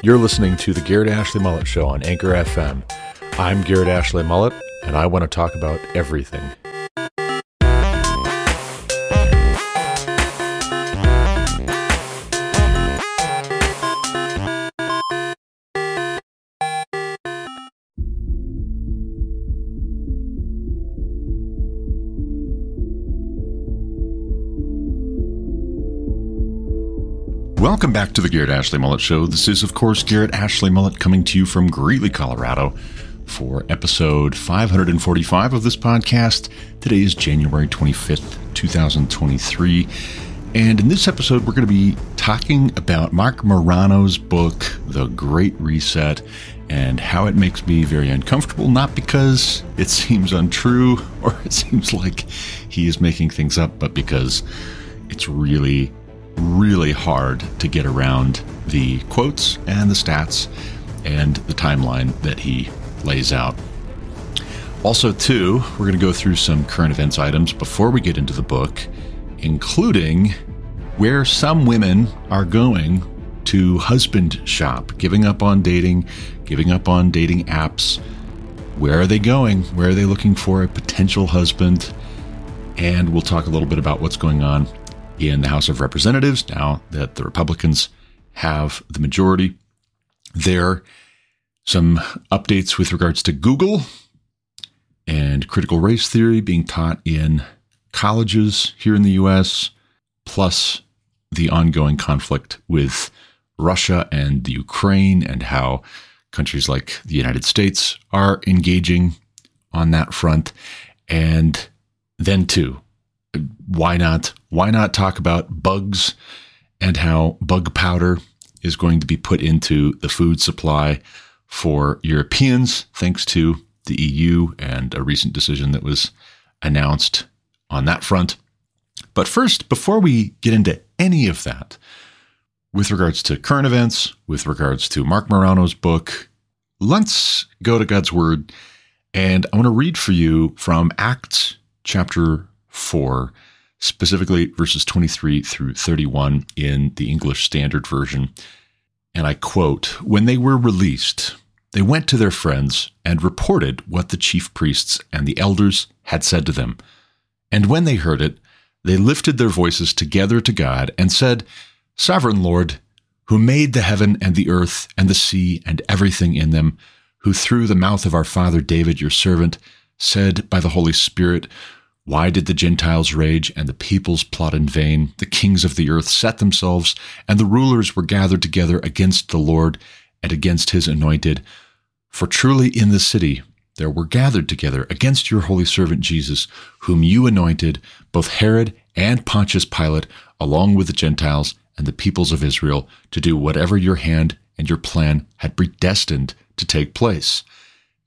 You're listening to the Garrett Ashley Mullet Show on Anchor FM. I'm Garrett Ashley Mullet, and I want to talk about everything. Welcome back to the Garrett Ashley Mullet Show. This is, of course, Garrett Ashley Mullet coming to you from Greeley, Colorado for episode 545 of this podcast. Today is January 25th, 2023. And in this episode, we're going to be talking about Marc Morano's book, The Great Reset, and how it makes me very uncomfortable, not because it seems untrue or it seems like he is making things up, but because it's really really hard to get around the quotes and the stats and the timeline that he lays out. Also, too, we're going to go through some current events items before we get into the book, including where some women are going to husband shop, giving up on dating, giving up on dating apps. Where are they going? Where are they looking for a potential husband? And we'll talk a little bit about what's going on in the House of Representatives now that the Republicans have the majority. There, some updates with regards to Google and critical race theory being taught in colleges here in the US, plus the ongoing conflict with Russia and the Ukraine and how countries like the United States are engaging on that front. And then, too, why not why not talk about bugs and how bug powder is going to be put into the food supply for Europeans thanks to the EU and a recent decision that was announced on that front. But first, before we get into any of that, with regards to current events, with regards to Marc Morano's book, let's go to God's Word. And I want to read for you from Acts chapter 4, specifically verses 23 through 31 in the English Standard Version. And I quote When they were released, they went to their friends and reported what the chief priests and the elders had said to them. And when they heard it, they lifted their voices together to God and said, Sovereign Lord, who made the heaven and the earth and the sea and everything in them, who through the mouth of our father David, your servant, said by the Holy Spirit, why did the Gentiles rage and the peoples plot in vain? The kings of the earth set themselves, and the rulers were gathered together against the Lord and against his anointed. For truly in the city there were gathered together against your holy servant Jesus, whom you anointed, both Herod and Pontius Pilate, along with the Gentiles and the peoples of Israel, to do whatever your hand and your plan had predestined to take place.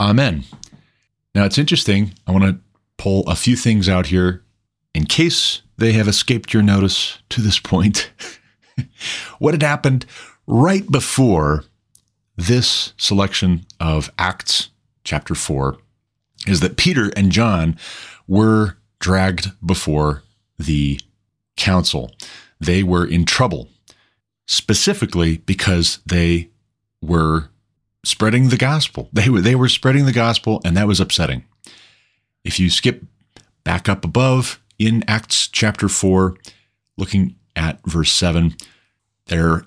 Amen. Now it's interesting. I want to pull a few things out here in case they have escaped your notice to this point. what had happened right before this selection of Acts chapter 4 is that Peter and John were dragged before the council. They were in trouble, specifically because they were spreading the gospel. They were they were spreading the gospel, and that was upsetting. If you skip back up above in Acts chapter four, looking at verse seven, they're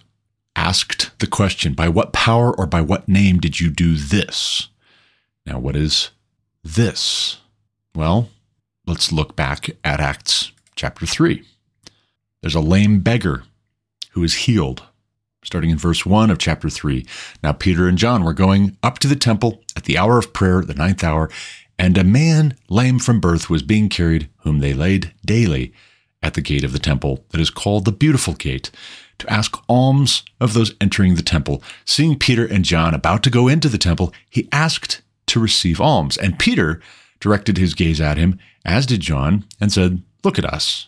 asked the question, by what power or by what name did you do this? Now, what is this? Well, let's look back at Acts chapter 3. There's a lame beggar who is healed starting in verse 1 of chapter 3. Now Peter and John were going up to the temple at the hour of prayer, the ninth hour, and a man lame from birth was being carried, whom they laid daily at the gate of the temple that is called the Beautiful Gate to ask alms of those entering the temple. Seeing Peter and John about to go into the temple, he asked to receive alms. And Peter directed his gaze at him, as did John, and said, Look at us.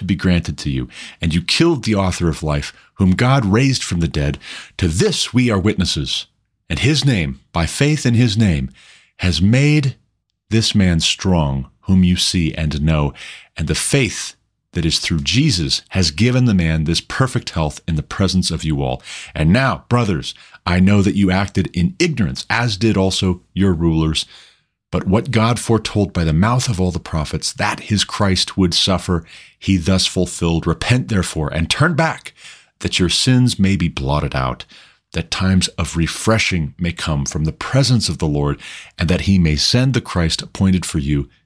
to be granted to you. And you killed the author of life, whom God raised from the dead. To this we are witnesses. And his name, by faith in his name, has made this man strong, whom you see and know. And the faith that is through Jesus has given the man this perfect health in the presence of you all. And now, brothers, I know that you acted in ignorance, as did also your rulers. But what God foretold by the mouth of all the prophets, that his Christ would suffer, he thus fulfilled. Repent therefore and turn back, that your sins may be blotted out, that times of refreshing may come from the presence of the Lord, and that he may send the Christ appointed for you,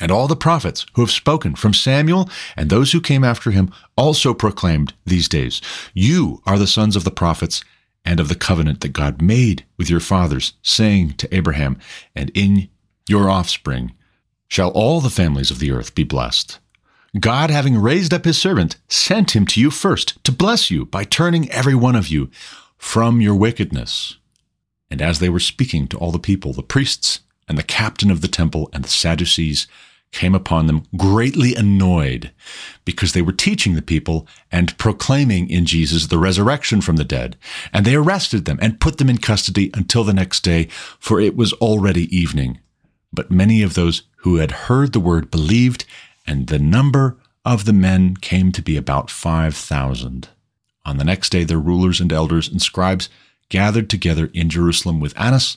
And all the prophets who have spoken from Samuel and those who came after him also proclaimed these days, You are the sons of the prophets and of the covenant that God made with your fathers, saying to Abraham, And in your offspring shall all the families of the earth be blessed. God, having raised up his servant, sent him to you first to bless you by turning every one of you from your wickedness. And as they were speaking to all the people, the priests and the captain of the temple and the Sadducees came upon them greatly annoyed because they were teaching the people and proclaiming in Jesus the resurrection from the dead. And they arrested them and put them in custody until the next day, for it was already evening. But many of those who had heard the word believed, and the number of the men came to be about 5,000. On the next day, their rulers and elders and scribes gathered together in Jerusalem with Annas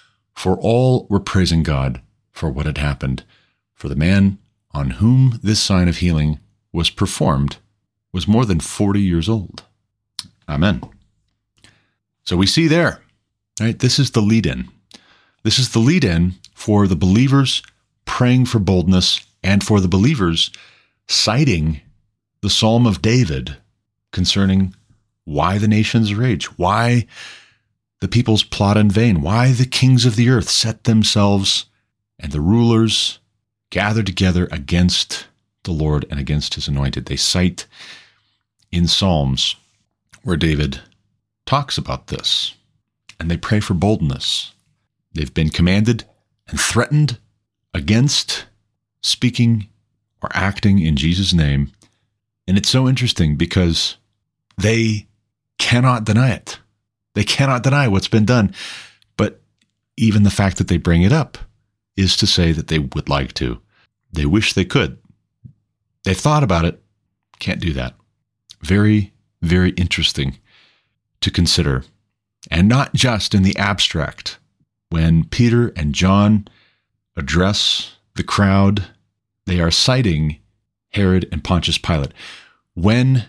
for all were praising God for what had happened. For the man on whom this sign of healing was performed was more than 40 years old. Amen. So we see there, right? This is the lead in. This is the lead in for the believers praying for boldness and for the believers citing the Psalm of David concerning why the nations rage, why the peoples plot in vain, why the kings of the earth set themselves and the rulers gather together against the Lord and against his anointed. They cite in Psalms where David talks about this and they pray for boldness. They've been commanded and threatened against speaking or acting in Jesus' name. And it's so interesting because they cannot deny it. They cannot deny what's been done. But even the fact that they bring it up is to say that they would like to. They wish they could. They've thought about it, can't do that. Very, very interesting to consider. And not just in the abstract. When Peter and John address the crowd, they are citing Herod and Pontius Pilate. When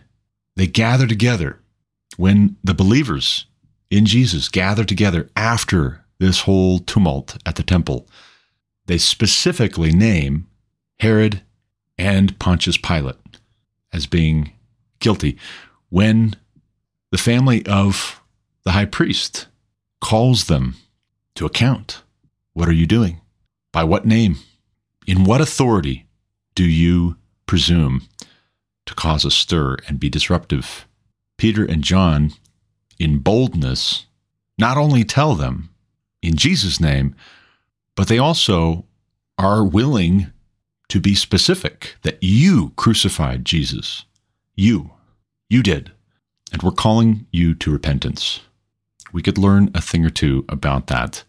they gather together, when the believers in Jesus gather together after this whole tumult at the temple, they specifically name Herod and Pontius Pilate as being guilty. When the family of the high priest calls them to account, what are you doing? By what name? In what authority do you presume to cause a stir and be disruptive? Peter and John, in boldness, not only tell them in Jesus' name, but they also are willing to be specific that you crucified Jesus. You. You did. And we're calling you to repentance. We could learn a thing or two about that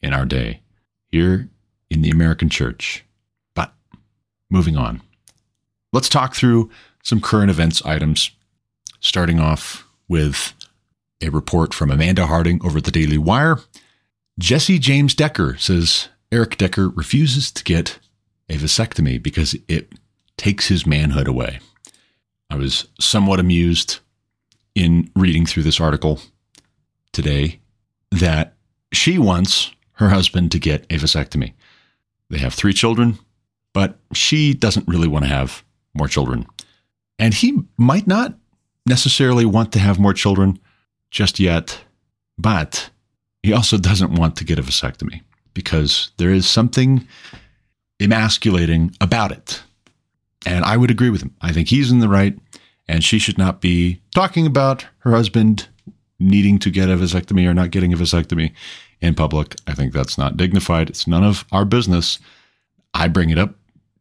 in our day here in the American church. But moving on, let's talk through some current events items, starting off with a report from Amanda Harding over the Daily Wire. Jessie James Decker says Eric Decker refuses to get a vasectomy because it takes his manhood away. I was somewhat amused in reading through this article today that she wants her husband to get a vasectomy. They have three children, but she doesn't really want to have more children. And he might not necessarily want to have more children just yet, but he also doesn't want to get a vasectomy because there is something emasculating about it. And I would agree with him. I think he's in the right, and she should not be talking about her husband needing to get a vasectomy or not getting a vasectomy in public. I think that's not dignified. It's none of our business. I bring it up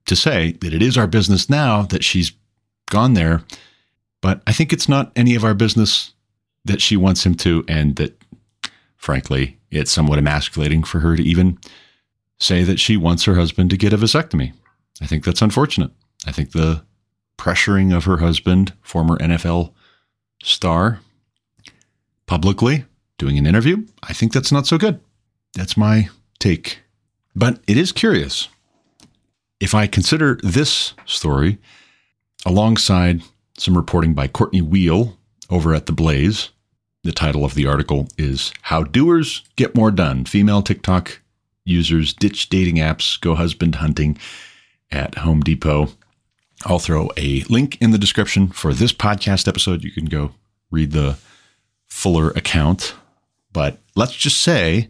to say that it is our business now that she's gone there, but I think it's not any of our business that she wants him to, and that, frankly, it's somewhat emasculating for her to even say that she wants her husband to get a vasectomy. I think that's unfortunate. I think the pressuring of her husband, former NFL star, publicly doing an interview, I think that's not so good. That's my take. But it is curious. If I consider this story alongside some reporting by Cortney Weil over at The Blaze, the title of the article is How Doers Get More Done Female TikTok users ditch dating apps, go husband hunting at Home Depot. I'll throw a link in the description for this podcast episode. You can go read the fuller account. But let's just say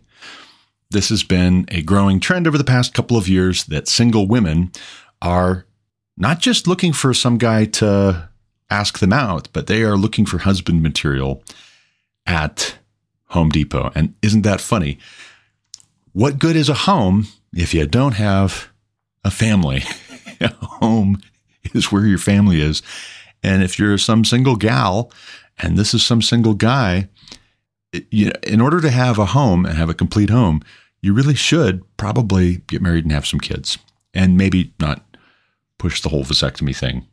this has been a growing trend over the past couple of years that single women are not just looking for some guy to ask them out, but they are looking for husband material at Home Depot. And isn't that funny? what good is a home if you don't have a family? home is where your family is. And if you're some single gal and this is some single guy, in order to have a home and have a complete home, you really should probably get married and have some kids and maybe not push the whole vasectomy thing.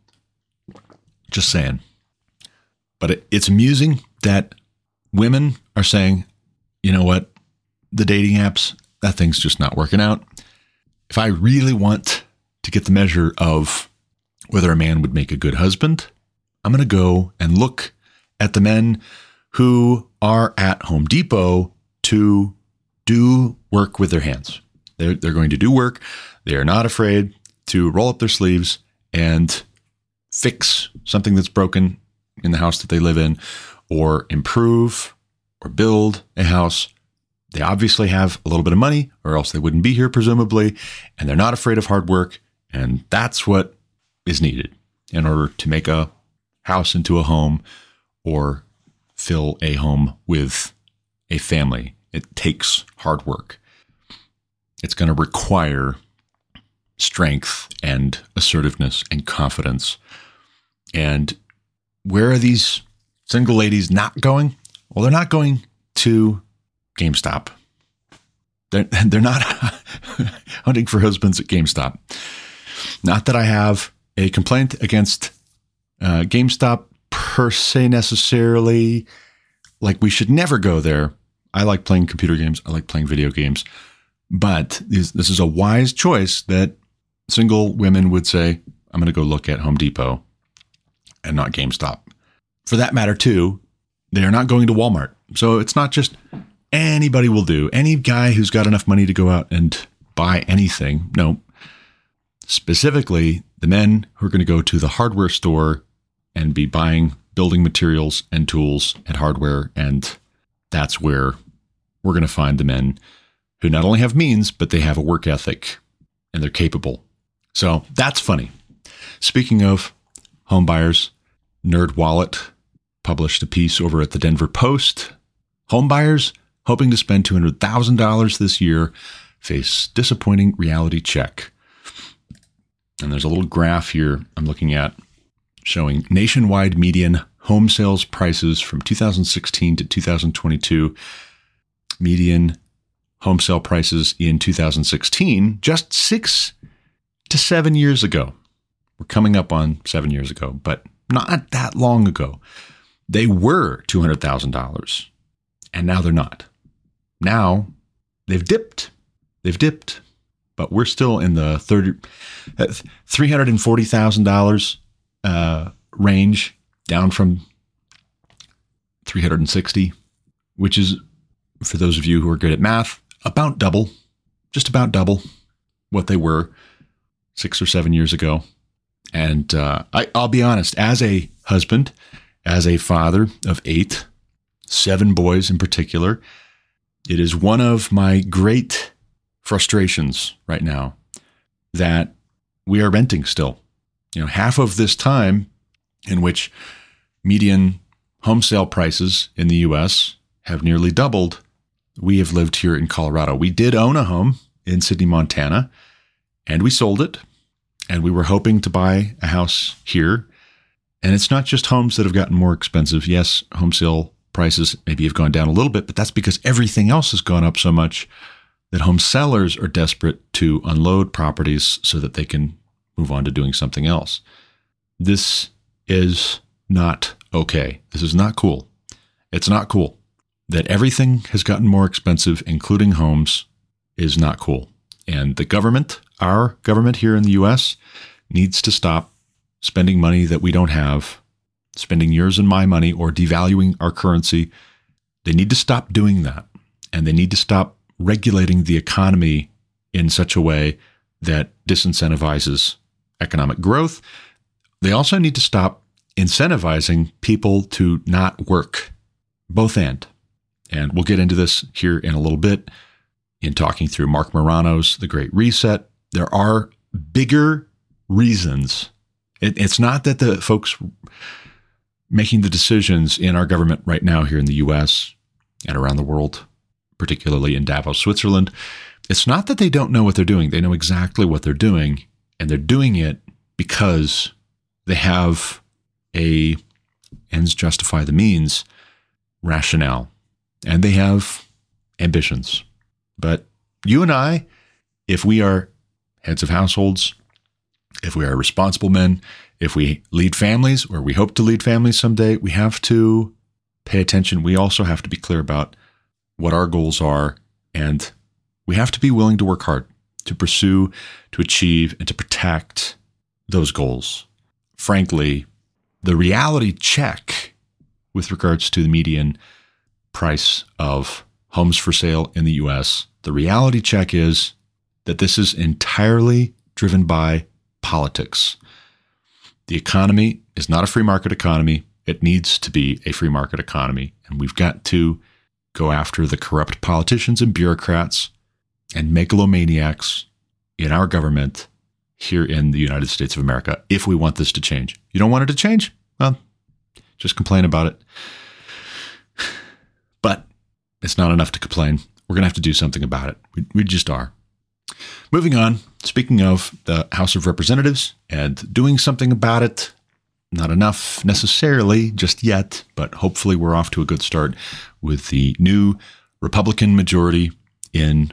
Just saying. But it, it's amusing that women are saying, you know what, the dating apps, that thing's just not working out. If I really want to get the measure of whether a man would make a good husband, I'm going to go and look at the men who are at Home Depot to do work with their hands. They're, they're going to do work. They are not afraid to roll up their sleeves and fix something that's broken in the house that they live in or improve or build a house. They obviously have a little bit of money, or else they wouldn't be here, presumably, and they're not afraid of hard work. And that's what is needed in order to make a house into a home or fill a home with a family. It takes hard work. It's going to require strength and assertiveness and confidence. And where are these single ladies not going? Well, they're not going to GameStop. They're, they're not hunting for husbands at GameStop. Not that I have a complaint against uh, GameStop per se necessarily. Like, we should never go there. I like playing computer games, I like playing video games. But this, this is a wise choice that single women would say, I'm going to go look at Home Depot and not GameStop. For that matter, too, they are not going to Walmart. So it's not just anybody will do. Any guy who's got enough money to go out and buy anything. No. Specifically, the men who are going to go to the hardware store and be buying building materials and tools and hardware. And that's where we're going to find the men who not only have means, but they have a work ethic and they're capable. So that's funny. Speaking of home buyers, NerdWallet published a piece over at the Denver Post. Home buyers hoping to spend $200,000 this year face disappointing reality check. And there's a little graph here I'm looking at showing nationwide median home sales prices from 2016 to 2022. Median home sale prices in 2016, just six to seven years ago. We're coming up on seven years ago, but not that long ago. They were $200,000 and now they're not. Now they've dipped. They've dipped, but we're still in the 30, uh, $340,000 uh, range down from 360, which is, for those of you who are good at math, about double, just about double what they were six or seven years ago. And uh, I, I'll be honest, as a husband, as a father of eight, seven boys in particular, it is one of my great frustrations right now that we are renting still. You know, half of this time in which median home sale prices in the US have nearly doubled, we have lived here in Colorado. We did own a home in Sidney, Montana, and we sold it. And we were hoping to buy a house here. And it's not just homes that have gotten more expensive. Yes, home sale prices maybe have gone down a little bit, but that's because everything else has gone up so much that home sellers are desperate to unload properties so that they can move on to doing something else. This is not okay. This is not cool. It's not cool. That everything has gotten more expensive, including homes, is not cool. And the government, our government here in the US, needs to stop spending money that we don't have, spending yours and my money, or devaluing our currency. They need to stop doing that. And they need to stop regulating the economy in such a way that disincentivizes economic growth. They also need to stop incentivizing people to not work, both and. And we'll get into this here in a little bit in talking through Marc Morano's The Great Reset. There are bigger reasons. It, it's not that the folks making the decisions in our government right now here in the US and around the world, particularly in Davos, Switzerland, it's not that they don't know what they're doing. They know exactly what they're doing, and they're doing it because they have a ends justify the means rationale and they have ambitions. But you and I, if we are heads of households, if we are responsible men, if we lead families or we hope to lead families someday, we have to pay attention. We also have to be clear about what our goals are and we have to be willing to work hard to pursue, to achieve, and to protect those goals. Frankly, the reality check with regards to the median price of homes for sale in the US, the reality check is that this is entirely driven by politics. The economy is not a free market economy. It needs to be a free market economy. And we've got to go after the corrupt politicians and bureaucrats and megalomaniacs in our government here in the United States of America if we want this to change. You don't want it to change? Well, just complain about it. But it's not enough to complain. We're going to have to do something about it. We, we just are. Moving on, speaking of the House of Representatives and doing something about it, not enough necessarily just yet, but hopefully we're off to a good start with the new Republican majority in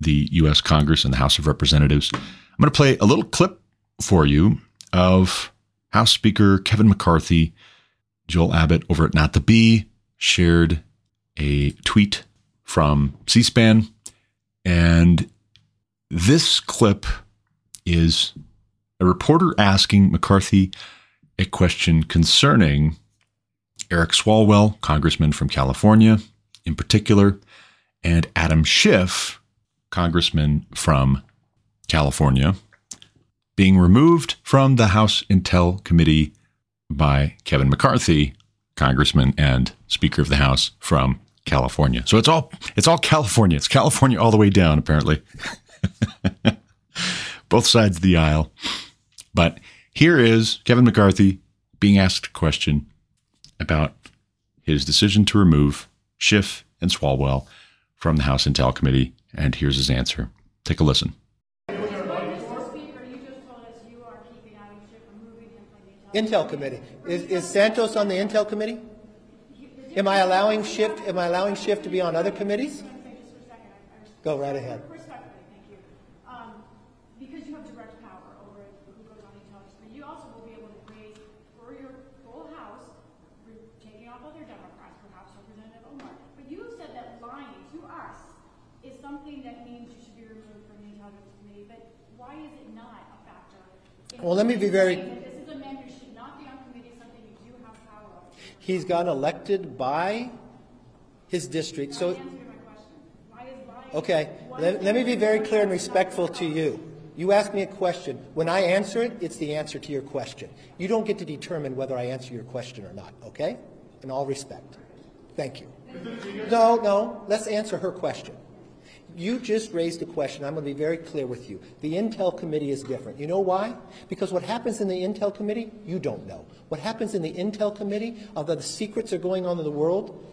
the U.S. Congress and the House of Representatives. I'm going to play a little clip for you of House Speaker Kevin McCarthy. Joel Abbott over at Not the Bee shared a tweet from C SPAN. And this clip is a reporter asking McCarthy a question concerning Eric Swalwell, congressman from California in particular, and Adam Schiff, congressman from California, being removed from the House Intel Committee by Kevin McCarthy, congressman and Speaker of the House from California. So it's all it's all California. It's California all the way down, apparently. Both sides of the aisle. But here is Kevin McCarthy being asked a question about his decision to remove Schiff and Swalwell from the House Intel Committee, and here's his answer. Take a listen. Intel Committee. Is, is Santos on the Intel Committee? Am I allowing Schiff? Am I allowing Schiff to be on other committees? Go right ahead. because you have direct power over who goes on intelligence, but you also will be able to raise for your full House, taking off other Democrats, perhaps Representative Omar. But you said that lying to us is something that means you should be removed from the Intelligence Committee. But why is it not a factor? Well, let me be very. This is a man who should not be on committee, something you do have power over. He's gotten elected by his district, so. Answer my question. Why is? Okay, let, let me be very clear and respectful to you. You ask me a question. When I answer it, it's the answer to your question. You don't get to determine whether I answer your question or not, okay? In all respect. Thank you. No, no, let's answer her question. You just raised a question. I'm going to be very clear with you. The Intel Committee is different. You know why? Because what happens in the Intel Committee, you don't know. What happens in the Intel Committee, although the secrets are going on in the world,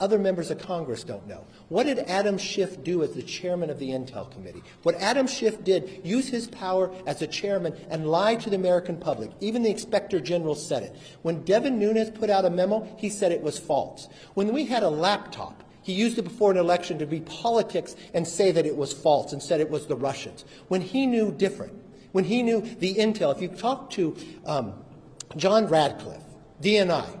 other members of Congress don't know. What did Adam Schiff do as the chairman of the Intel Committee? What Adam Schiff did, use his power as a chairman and lie to the American public. Even the Inspector General said it. When Devin Nunes put out a memo, he said it was false. When we had a laptop, he used it before an election to be politics and say that it was false and said it was the Russians. When he knew different, when he knew the intel, if you talk to um, John Ratcliffe, DNI,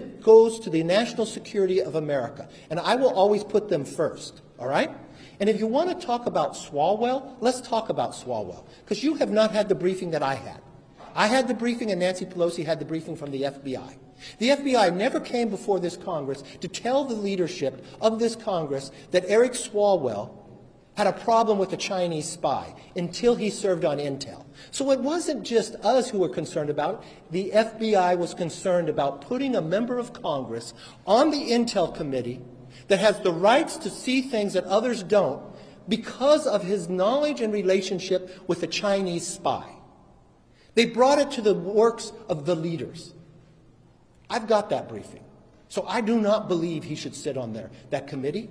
goes to the national security of America. And I will always put them first, all right? And if you want to talk about Swalwell, let's talk about Swalwell because you have not had the briefing that I had. I had the briefing and Nancy Pelosi had the briefing from the FBI. The FBI never came before this Congress to tell the leadership of this Congress that Eric Swalwell had a problem with a Chinese spy until he served on Intel. So it wasn't just us who were concerned about it. The FBI was concerned about putting a member of Congress on the Intel committee that has the rights to see things that others don't because of his knowledge and relationship with a Chinese spy. They brought it to the works of the leaders. I've got that briefing. So I do not believe he should sit on there. That committee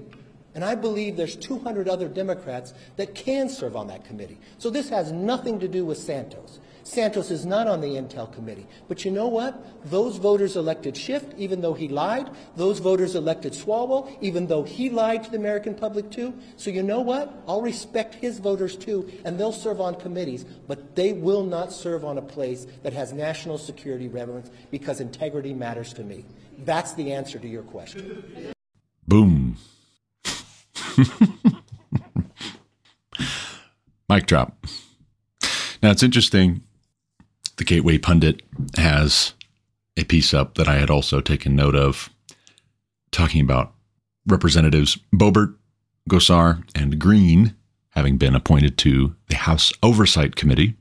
and I believe there's 200 other Democrats that can serve on that committee. So this has nothing to do with Santos. Santos is not on the Intel committee. But you know what? Those voters elected Schiff, even though he lied. Those voters elected Swalwell, even though he lied to the American public too. So you know what? I'll respect his voters too, and they'll serve on committees, but they will not serve on a place that has national security relevance because integrity matters to me. That's the answer to your question. Boom. Mic drop. Now it's interesting. The Gateway Pundit has a piece up that I had also taken note of, talking about Representatives Boebert, Gosar, and Greene having been appointed to the House Oversight Committee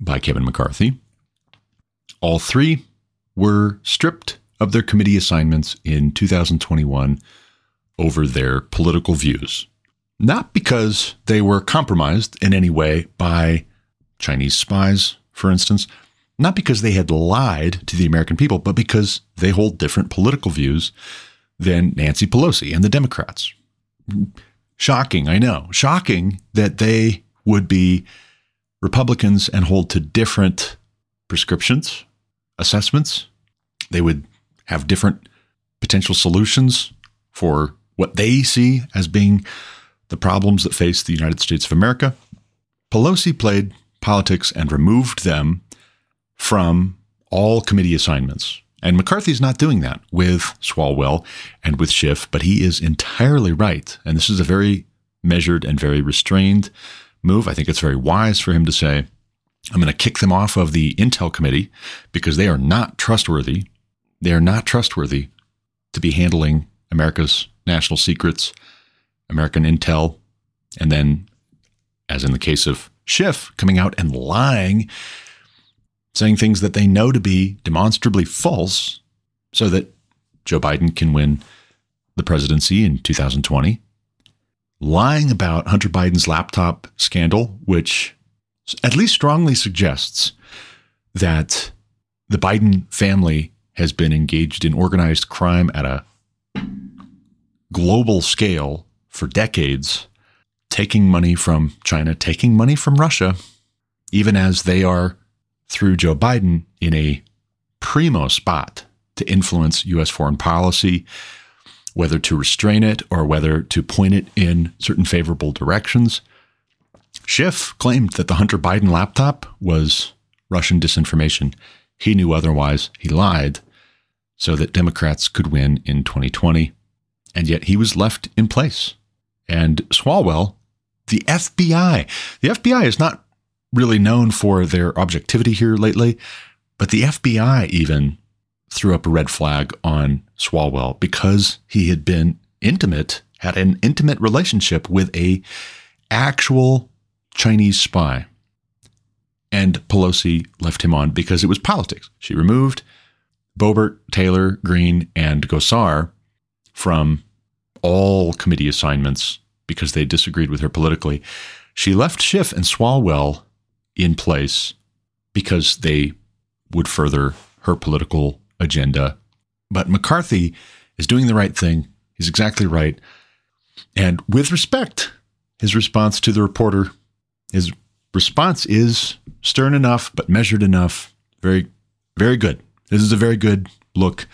by Kevin McCarthy. All three were stripped of their committee assignments in 2021 over their political views. Not because they were compromised in any way by Chinese spies, for instance, not because they had lied to the American people, but because they hold different political views than Nancy Pelosi and the Democrats. Shocking, I know. Shocking that they would be Republicans and hold to different prescriptions, assessments. They would have different potential solutions for what they see as being the problems that face the United States of America. Pelosi played politics and removed them from all committee assignments. And McCarthy's not doing that with Swalwell and with Schiff, but he is entirely right. And this is a very measured and very restrained move. I think it's very wise for him to say, I'm going to kick them off of the Intel committee because they are not trustworthy. They are not trustworthy to be handling America's national secrets, American intel, and then, as in the case of Schiff, coming out and lying, saying things that they know to be demonstrably false so that Joe Biden can win the presidency in 2020. Lying about Hunter Biden's laptop scandal, which at least strongly suggests that the Biden family has been engaged in organized crime at a global scale for decades, taking money from China, taking money from Russia, even as they are, through Joe Biden, in a primo spot to influence U.S. foreign policy, whether to restrain it or whether to point it in certain favorable directions. Schiff claimed that the Hunter Biden laptop was Russian disinformation. He knew otherwise. He lied so that Democrats could win in 2020 and yet he was left in place. And Swalwell, the FBI, the FBI is not really known for their objectivity here lately, but the FBI even threw up a red flag on Swalwell because he had been intimate, had an intimate relationship with a actual Chinese spy. And Pelosi left him on because it was politics. She removed Boebert, Taylor, Greene, and Gosar from all committee assignments because they disagreed with her politically. She left Schiff and Swalwell in place because they would further her political agenda. But McCarthy is doing the right thing. He's exactly right. And with respect, his response to the reporter, his response is stern enough, but measured enough. Very, very good. This is a very good look,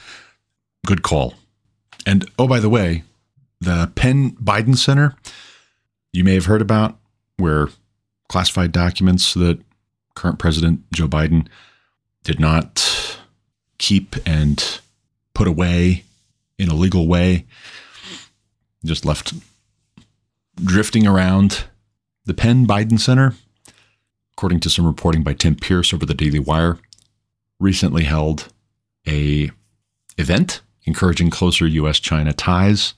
good call. And oh, by the way, the Penn Biden Center, you may have heard about, where classified documents that current President Joe Biden did not keep and put away in a legal way, just left drifting around. The Penn Biden Center, according to some reporting by Tim Pearce over the Daily Wire, recently held a event encouraging closer U.S. China ties.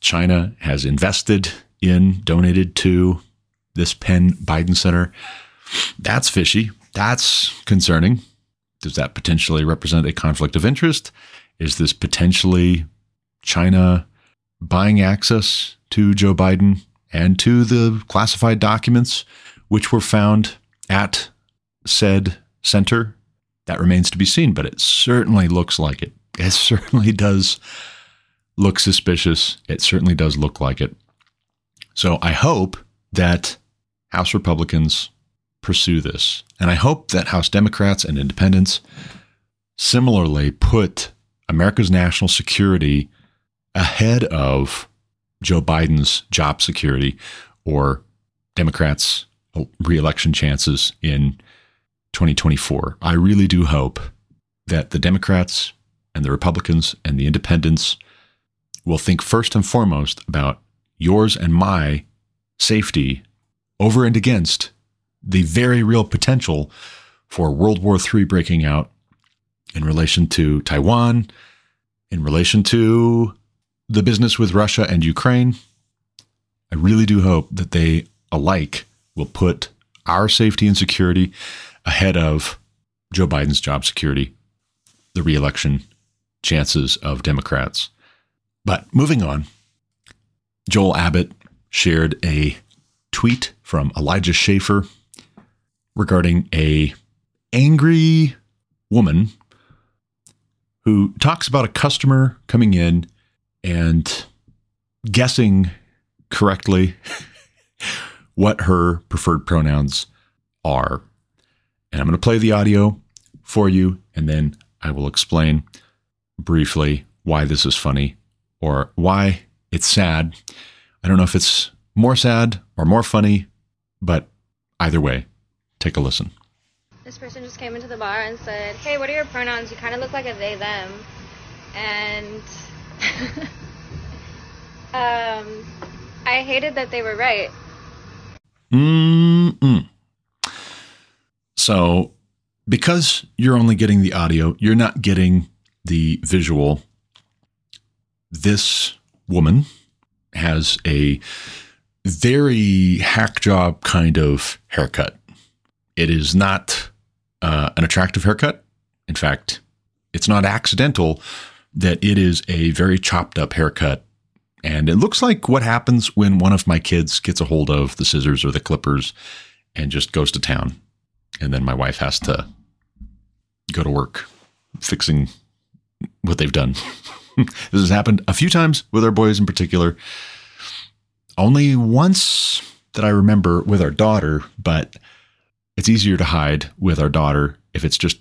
China has invested in donated to this Penn Biden Center. That's fishy. That's concerning. Does that potentially represent a conflict of interest? Is this potentially China buying access to Joe Biden and to the classified documents which were found at said center? That remains to be seen, but it certainly looks like it. It certainly does look suspicious. It certainly does look like it. So I hope that House Republicans pursue this. And I hope that House Democrats and independents similarly put America's national security ahead of Joe Biden's job security or Democrats' reelection chances in 2024. I really do hope that the Democrats and the Republicans and the independents will think first and foremost about yours and my safety over and against the very real potential for World War III breaking out in relation to Taiwan, in relation to the business with Russia and Ukraine. I really do hope that they alike will put our safety and security ahead of Joe Biden's job security, the reelection chances of Democrats. But moving on, Joel Abbott shared a tweet from Elijah Schaffer regarding a angry woman who talks about a customer coming in and guessing correctly what her preferred pronouns are. And I'm going to play the audio for you, and then I will explain briefly why this is funny or why it's sad. I don't know if it's more sad or more funny, but either way, take a listen. This person just came into the bar and said, Hey, what are your pronouns? You kind of look like a they, them. And um, I hated that they were right. Mm-mm. So, because you're only getting the audio, you're not getting the visual. This woman has a very hack job kind of haircut. It is not uh, an attractive haircut. In fact, it's not accidental that it is a very chopped up haircut. And it looks like what happens when one of my kids gets a hold of the scissors or the clippers and just goes to town. And then my wife has to go to work fixing what they've done. this has happened a few times with our boys in particular. Only once that I remember with our daughter, but it's easier to hide with our daughter if it's just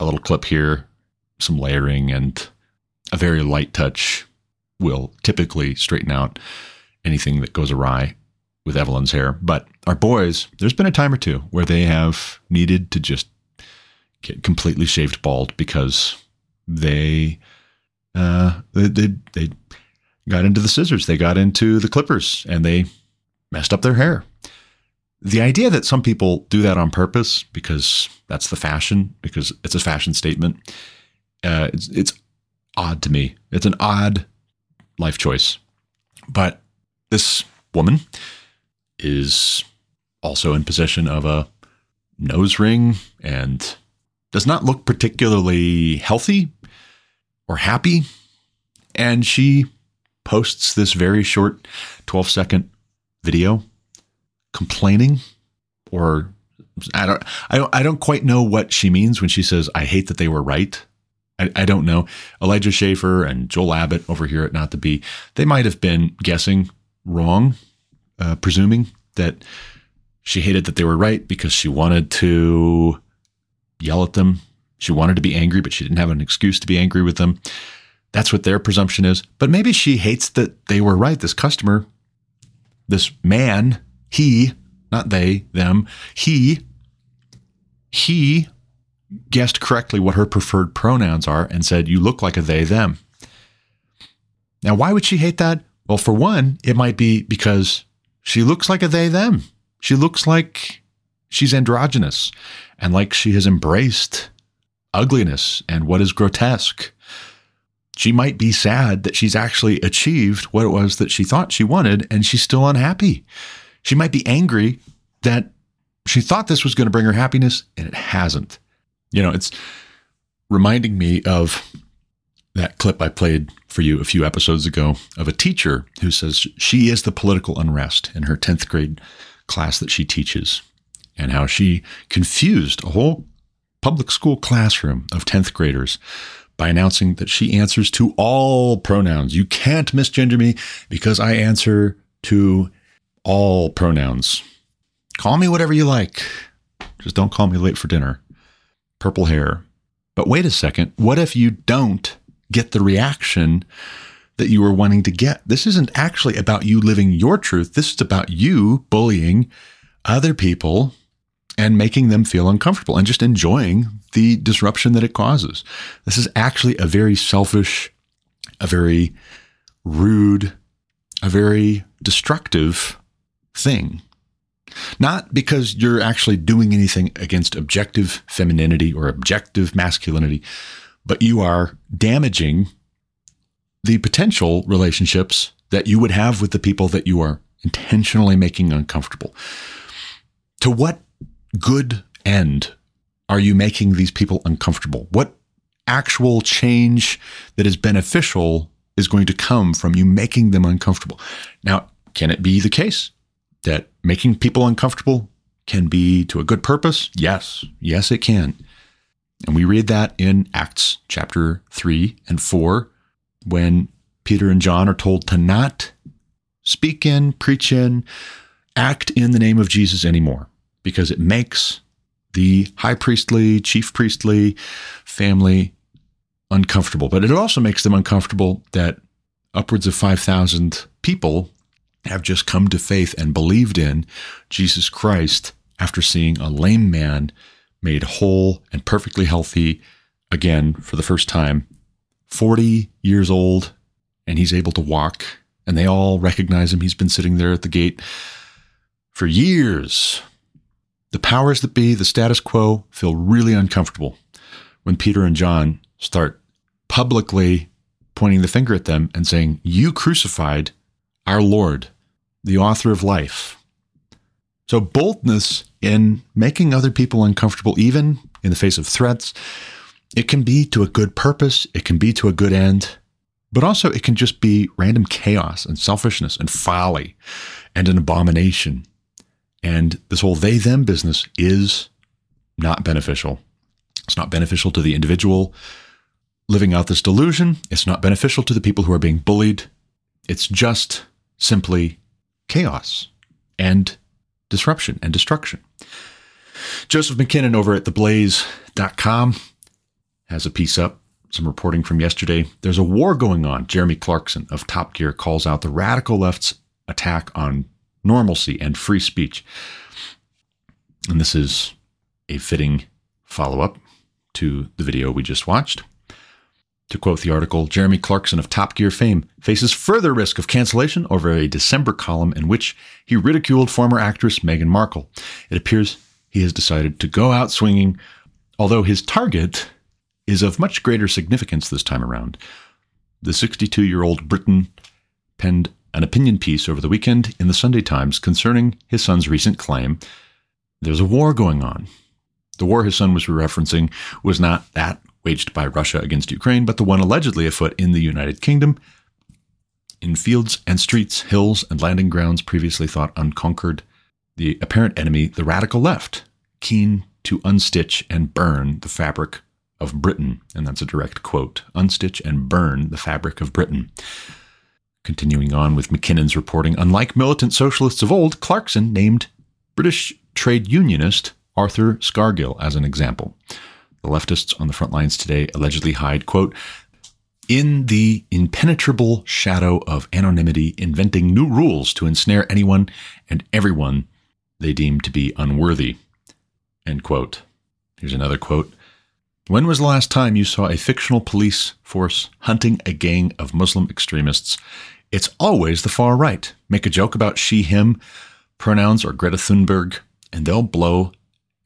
a little clip here, some layering, and a very light touch will typically straighten out anything that goes awry with Evelyn's hair. But our boys, there's been a time or two where they have needed to just get completely shaved bald because they uh, they, they, they got into the scissors, they got into the clippers, and they messed up their hair. The idea that some people do that on purpose because that's the fashion, because it's a fashion statement, uh, it's, it's odd to me. It's an odd life choice. But this woman is also in possession of a nose ring and does not look particularly healthy or happy. And she posts this very short 12 second video complaining or I don't I don't I don't quite know what she means when she says I hate that they were right. I, I don't know. Elijah Schaffer and Joel Abbott over here at Not the Bee, they might have been guessing wrong, uh, presuming that she hated that they were right because she wanted to yell at them. She wanted to be angry, but she didn't have an excuse to be angry with them. That's what their presumption is. But maybe she hates that they were right. This customer, this man, he, not they, them, he, he guessed correctly what her preferred pronouns are and said, You look like a they, them. Now, why would she hate that? Well, for one, it might be because she looks like a they, them. She looks like she's androgynous and like she has embraced ugliness and what is grotesque. She might be sad that she's actually achieved what it was that she thought she wanted and she's still unhappy. She might be angry that she thought this was going to bring her happiness and it hasn't. You know, it's reminding me of that clip I played for you a few episodes ago of a teacher who says she is the political unrest in her 10th grade class that she teaches, and how she confused a whole public school classroom of 10th graders by announcing that she answers to all pronouns. You can't misgender me because I answer to all pronouns. Call me whatever you like. Just don't call me late for dinner. Purple hair. But wait a second. What if you don't get the reaction that you were wanting to get? This isn't actually about you living your truth. This is about you bullying other people and making them feel uncomfortable and just enjoying the disruption that it causes. This is actually a very selfish, a very rude, a very destructive thing. Not because you're actually doing anything against objective femininity or objective masculinity, but you are damaging the potential relationships that you would have with the people that you are intentionally making uncomfortable. To what good end are you making these people uncomfortable? What actual change that is beneficial is going to come from you making them uncomfortable? Now, can it be the case that making people uncomfortable can be to a good purpose? Yes, yes, it can. And we read that in Acts chapter 3 and 4 when Peter and John are told to not speak in, preach in, act in the name of Jesus anymore because it makes the high priestly, chief priestly family uncomfortable. But it also makes them uncomfortable that upwards of 5,000 people have just come to faith and believed in Jesus Christ after seeing a lame man made whole and perfectly healthy again for the first time, 40 years old, and he's able to walk. And they all recognize him. He's been sitting there at the gate for years. The powers that be, the status quo, feel really uncomfortable when Peter and John start publicly pointing the finger at them and saying, You crucified our Lord, the author of life. So, boldness in making other people uncomfortable, even in the face of threats, it can be to a good purpose, it can be to a good end, but also it can just be random chaos and selfishness and folly and an abomination. And this whole they them business is not beneficial. It's not beneficial to the individual living out this delusion. It's not beneficial to the people who are being bullied. It's just simply chaos and disruption and destruction. Joseph MacKinnon over at theblaze.com has a piece up, some reporting from yesterday. There's a war going on. Jeremy Clarkson of Top Gear calls out the radical left's attack on normalcy and free speech. And this is a fitting follow up to the video we just watched. To quote the article, Jeremy Clarkson of Top Gear fame faces further risk of cancellation over a December column in which he ridiculed former actress Meghan Markle. It appears he has decided to go out swinging, although his target is of much greater significance this time around. The 62 year old Briton penned an opinion piece over the weekend in the Sunday Times concerning his son's recent claim there's a war going on. The war his son was referencing was not that waged by Russia against Ukraine, but the one allegedly afoot in the United Kingdom, in fields and streets, hills, and landing grounds previously thought unconquered. The apparent enemy, the radical left, keen to unstitch and burn the fabric of Britain. And that's a direct quote unstitch and burn the fabric of Britain. Continuing on with MacKinnon's reporting, unlike militant socialists of old, Clarkson named British trade unionist Arthur Scargill as an example. The leftists on the front lines today allegedly hide, quote, in the impenetrable shadow of anonymity, inventing new rules to ensnare anyone and everyone they deem to be unworthy. End quote. Here's another quote. When was the last time you saw a fictional police force hunting a gang of Muslim extremists? It's always the far right. Make a joke about she, him, pronouns, or Greta Thunberg, and they'll blow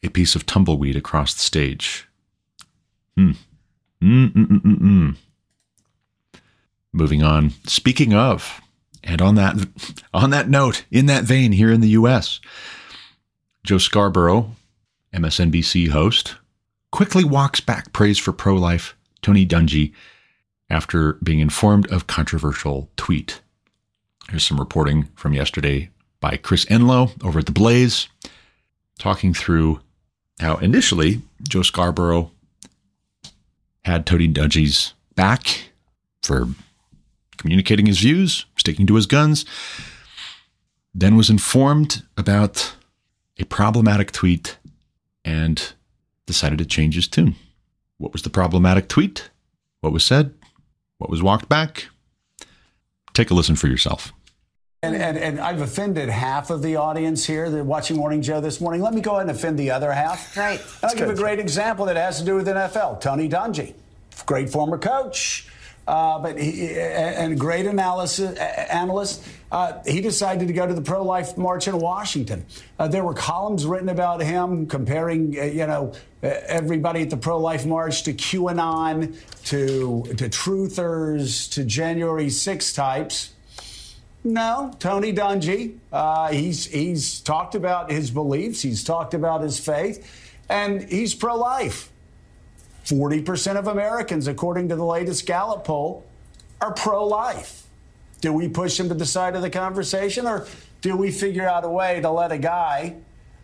a piece of tumbleweed across the stage. Hmm. Moving on. Speaking of, and on that on that note, in that vein, here in the U.S., Joe Scarborough, MSNBC host, quickly walks back praise for pro-life Tony Dungy after being informed of controversial tweet. Here's some reporting from yesterday by Chris Enloe over at The Blaze, talking through how initially Joe Scarborough had Tony Dungy's back for communicating his views, sticking to his guns, then was informed about a problematic tweet and decided to change his tune. What was the problematic tweet? What was said? What was walked back? Take a listen for yourself. And, and, and, I've offended half of the audience here that watching Morning Joe this morning. Let me go ahead and offend the other half. Right. I'll give a great example that has to do with NFL. Tony Dungy, great former coach, uh, but he, and great analysis analyst. Uh, he decided to go to the pro-life march in Washington. Uh, there were columns written about him comparing, uh, you know, uh, everybody at the pro-life march to QAnon, to to truthers, to January 6 types. No, Tony Dungy. Uh, he's he's talked about his beliefs. He's talked about his faith, and he's pro-life. Forty percent of Americans, according to the latest Gallup poll, are pro-life. Do we push him to the side of the conversation, or do we figure out a way to let a guy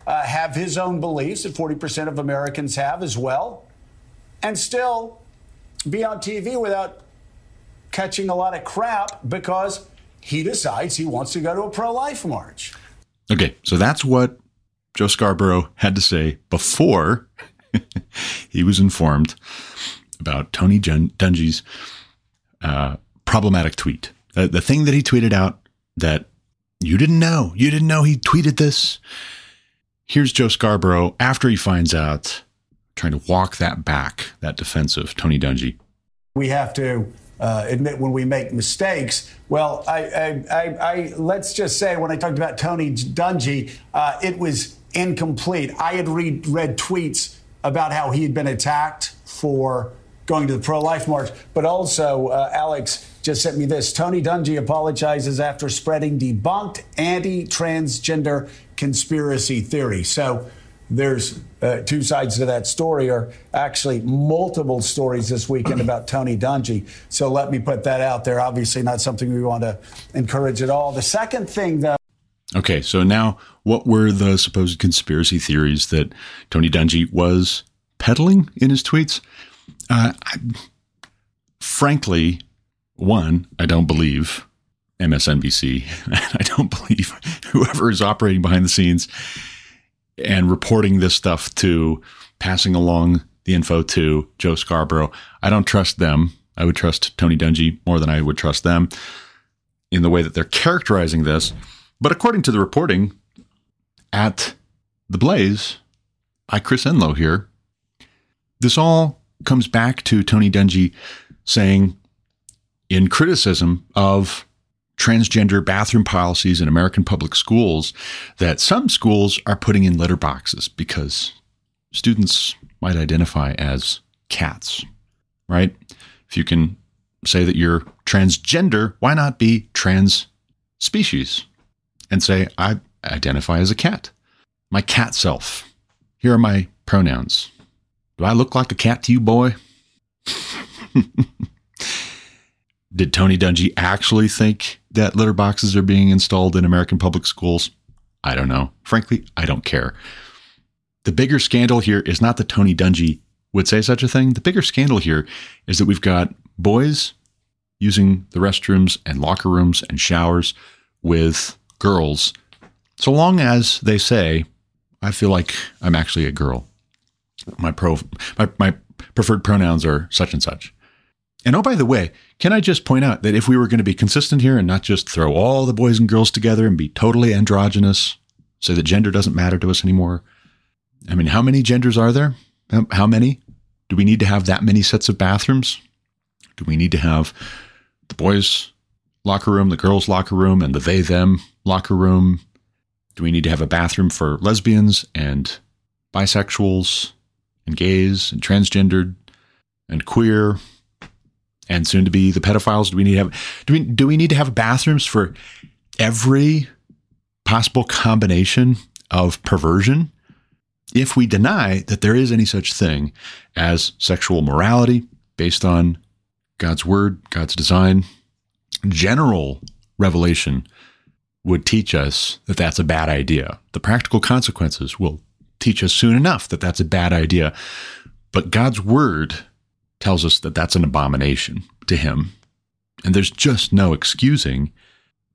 uh, have his own beliefs that forty percent of Americans have as well, and still be on TV without catching a lot of crap because? he decides he wants to go to a pro life march. Okay, so that's what Joe Scarborough had to say before he was informed about Tony Dungy's uh, problematic tweet. Uh, the thing that he tweeted out that you didn't know, you didn't know he tweeted this. Here's Joe Scarborough after he finds out, trying to walk that back, that defensive Tony Dungy. We have to uh, admit when we make mistakes. Well, I, I, I, I, let's just say when I talked about Tony Dungy, uh, it was incomplete. I had read, read tweets about how he had been attacked for going to the pro life march, but also uh, Alex just sent me this. Tony Dungy apologizes after spreading debunked anti transgender conspiracy theory. So there's uh, two sides to that story, or actually multiple stories this weekend about Tony Dungy. So let me put that out there. Obviously, not something we want to encourage at all. The second thing, though. Okay, so now what were the supposed conspiracy theories that Tony Dungy was peddling in his tweets? Uh, I, frankly, one, I don't believe MSNBC. I don't believe whoever is operating behind the scenes and reporting this stuff to passing along the info to Joe Scarborough. I don't trust them. I would trust Tony Dungy more than I would trust them in the way that they're characterizing this. But according to the reporting at The Blaze by Chris Enloe here, this all comes back to Tony Dungy saying in criticism of transgender bathroom policies in American public schools that some schools are putting in litter boxes because students might identify as cats, right? If you can say that you're transgender, why not be trans species and say, I identify as a cat, my cat self. Here are my pronouns. Do I look like a cat to you, boy? Did Tony Dungy actually think that litter boxes are being installed in American public schools? I don't know. Frankly, I don't care. The bigger scandal here is not that Tony Dungy would say such a thing. The bigger scandal here is that we've got boys using the restrooms and locker rooms and showers with girls, so long as they say, I feel like I'm actually a girl. My pro my, my preferred pronouns are such and such. And oh, by the way, can I just point out that if we were going to be consistent here and not just throw all the boys and girls together and be totally androgynous, so that gender doesn't matter to us anymore? I mean, how many genders are there? How many? Do we need to have that many sets of bathrooms? Do we need to have the boys' locker room, the girls' locker room, and the they them locker room? Do we need to have a bathroom for lesbians and bisexuals and gays and transgendered and queer and soon to be the pedophiles? Do we need to have do we do we need to have bathrooms for every possible combination of perversion? If we deny that there is any such thing as sexual morality based on God's word, God's design, general revelation would teach us that that's a bad idea. The practical consequences will teach us soon enough that that's a bad idea. But God's word tells us that that's an abomination to him. And there's just no excusing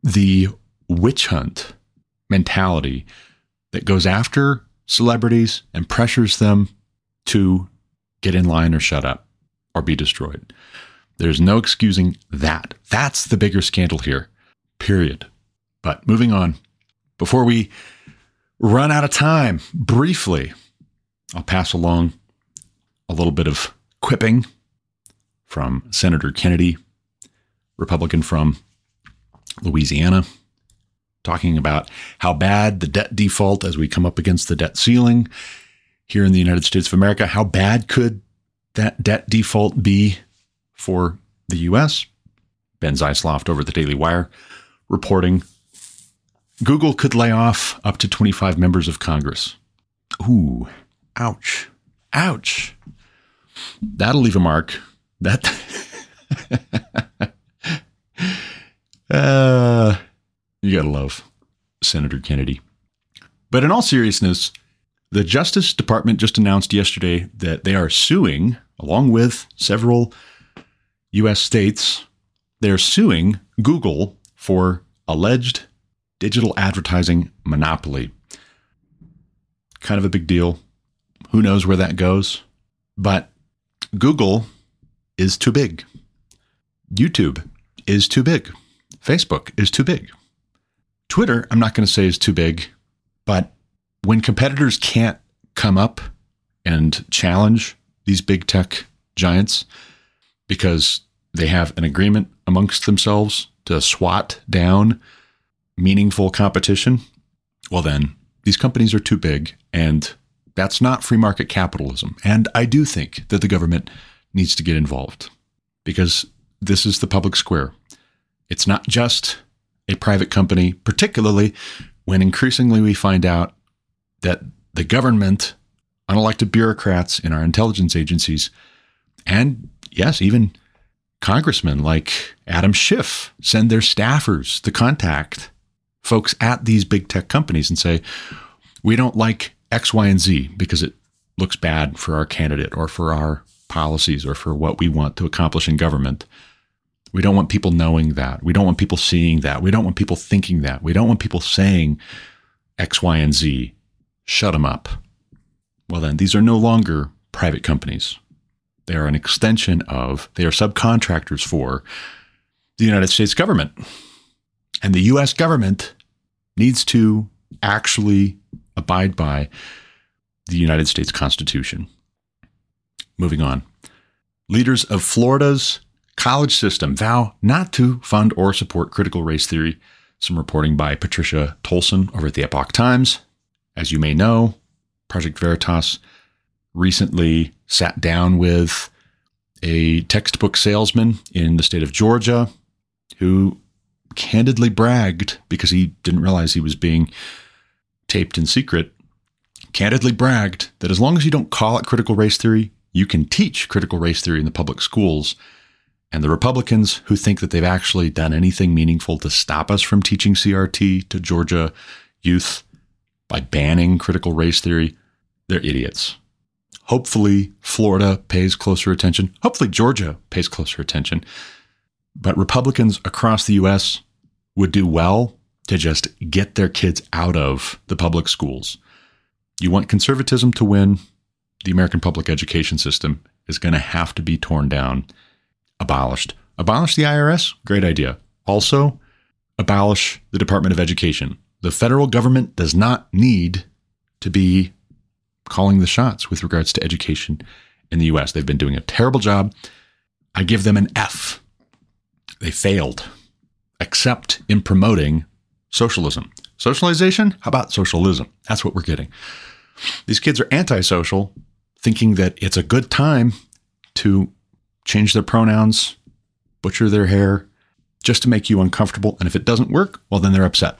the witch hunt mentality that goes after celebrities and pressures them to get in line or shut up or be destroyed. There's no excusing that. That's the bigger scandal here, period. But moving on, before we run out of time, briefly, I'll pass along a little bit of quipping from Senator Kennedy, Republican from Louisiana, talking about how bad the debt default as we come up against the debt ceiling here in the United States of America, how bad could that debt default be for the U.S. Ben Zeisloft over the Daily Wire reporting Google could lay off up to 25 members of Congress. Ooh, ouch, ouch. That'll leave a mark. That. uh, you gotta love Senator Kennedy. But in all seriousness, the Justice Department just announced yesterday that they are suing, along with several U.S. states, they're suing Google for alleged digital advertising monopoly. Kind of a big deal. Who knows where that goes? But Google is too big. YouTube is too big. Facebook is too big. Twitter, I'm not going to say is too big, but when competitors can't come up and challenge these big tech giants, because they have an agreement amongst themselves to swat down meaningful competition, well, then these companies are too big and that's not free market capitalism. And I do think that the government needs to get involved because this is the public square. It's not just a private company, particularly when increasingly we find out that the government, unelected bureaucrats in our intelligence agencies, and yes, even congressmen like Adam Schiff send their staffers to contact folks at these big tech companies and say, we don't like X, Y, and Z because it looks bad for our candidate or for our policies or for what we want to accomplish in government. We don't want people knowing that. We don't want people seeing that. We don't want people thinking that. We don't want people saying X, Y, and Z. Shut them up. Well, then, these are no longer private companies. They are an extension of, they are subcontractors for the United States government. And the US government needs to actually abide by the United States Constitution. Moving on. Leaders of Florida's college system vow not to fund or support critical race theory. Some reporting by Patricia Tolson over at the Epoch Times. As you may know, Project Veritas recently sat down with a textbook salesman in the state of Georgia who candidly bragged because he didn't realize he was being taped in secret. Candidly bragged that as long as you don't call it critical race theory, you can teach critical race theory in the public schools. And the Republicans who think that they've actually done anything meaningful to stop us from teaching CRT to Georgia youth by banning critical race theory, they're idiots. Hopefully, Florida pays closer attention. Hopefully, Georgia pays closer attention. But Republicans across the U.S. would do well to just get their kids out of the public schools. You want conservatism to win, the American public education system is going to have to be torn down, abolished. Abolish the IRS? Great idea. Also, abolish the Department of Education. The federal government does not need to be calling the shots with regards to education in the US. They've been doing a terrible job. I give them an F. They failed, except in promoting socialism. Socialization? How about socialism? That's what we're getting. These kids are antisocial, thinking that it's a good time to change their pronouns butcher their hair just to make you uncomfortable. And if it doesn't work, well, then they're upset.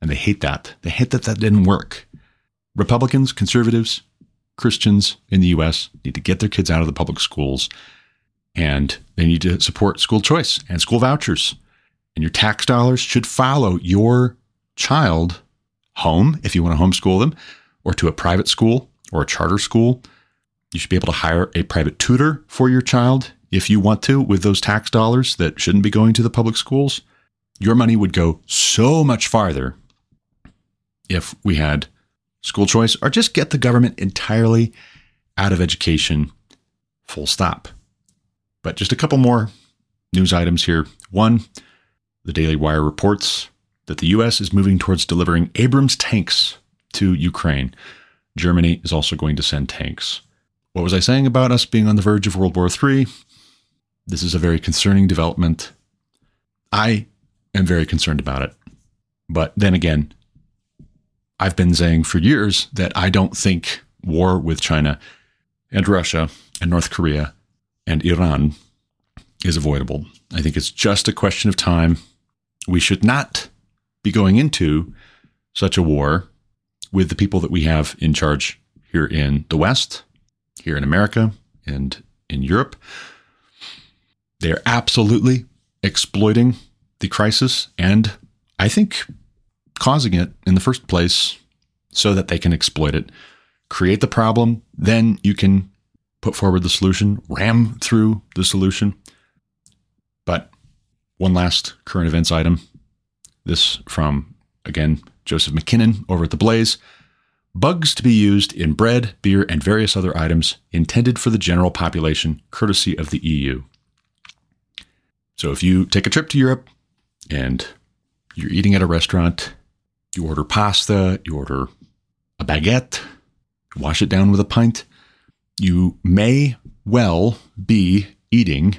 And they hate that. They hate that that didn't work. Republicans, conservatives, Christians in the US need to get their kids out of the public schools and they need to support school choice and school vouchers. And your tax dollars should follow your child home if you want to homeschool them or to a private school or a charter school. You should be able to hire a private tutor for your child if you want to with those tax dollars that shouldn't be going to the public schools. Your money would go so much farther if we had school choice or just get the government entirely out of education, full stop. But just a couple more news items here. One, the Daily Wire reports that the U.S. is moving towards delivering Abrams tanks to Ukraine. Germany is also going to send tanks. What was I saying about us being on the verge of World War III? This is a very concerning development. I am very concerned about it. But then again, I've been saying for years that I don't think war with China and Russia and North Korea and Iran is avoidable. I think it's just a question of time. We should not be going into such a war with the people that we have in charge here in the West, here in America, and in Europe. They are absolutely exploiting the crisis and I think causing it in the first place so that they can exploit it. Create the problem, then you can put forward the solution, ram through the solution. But one last current events item. This from, again, Joseph MacKinnon over at The Blaze. Bugs to be used in bread, beer, and various other items intended for the general population, courtesy of the EU. So if you take a trip to Europe and you're eating at a restaurant, you order pasta, you order a baguette, wash it down with a pint, you may well be eating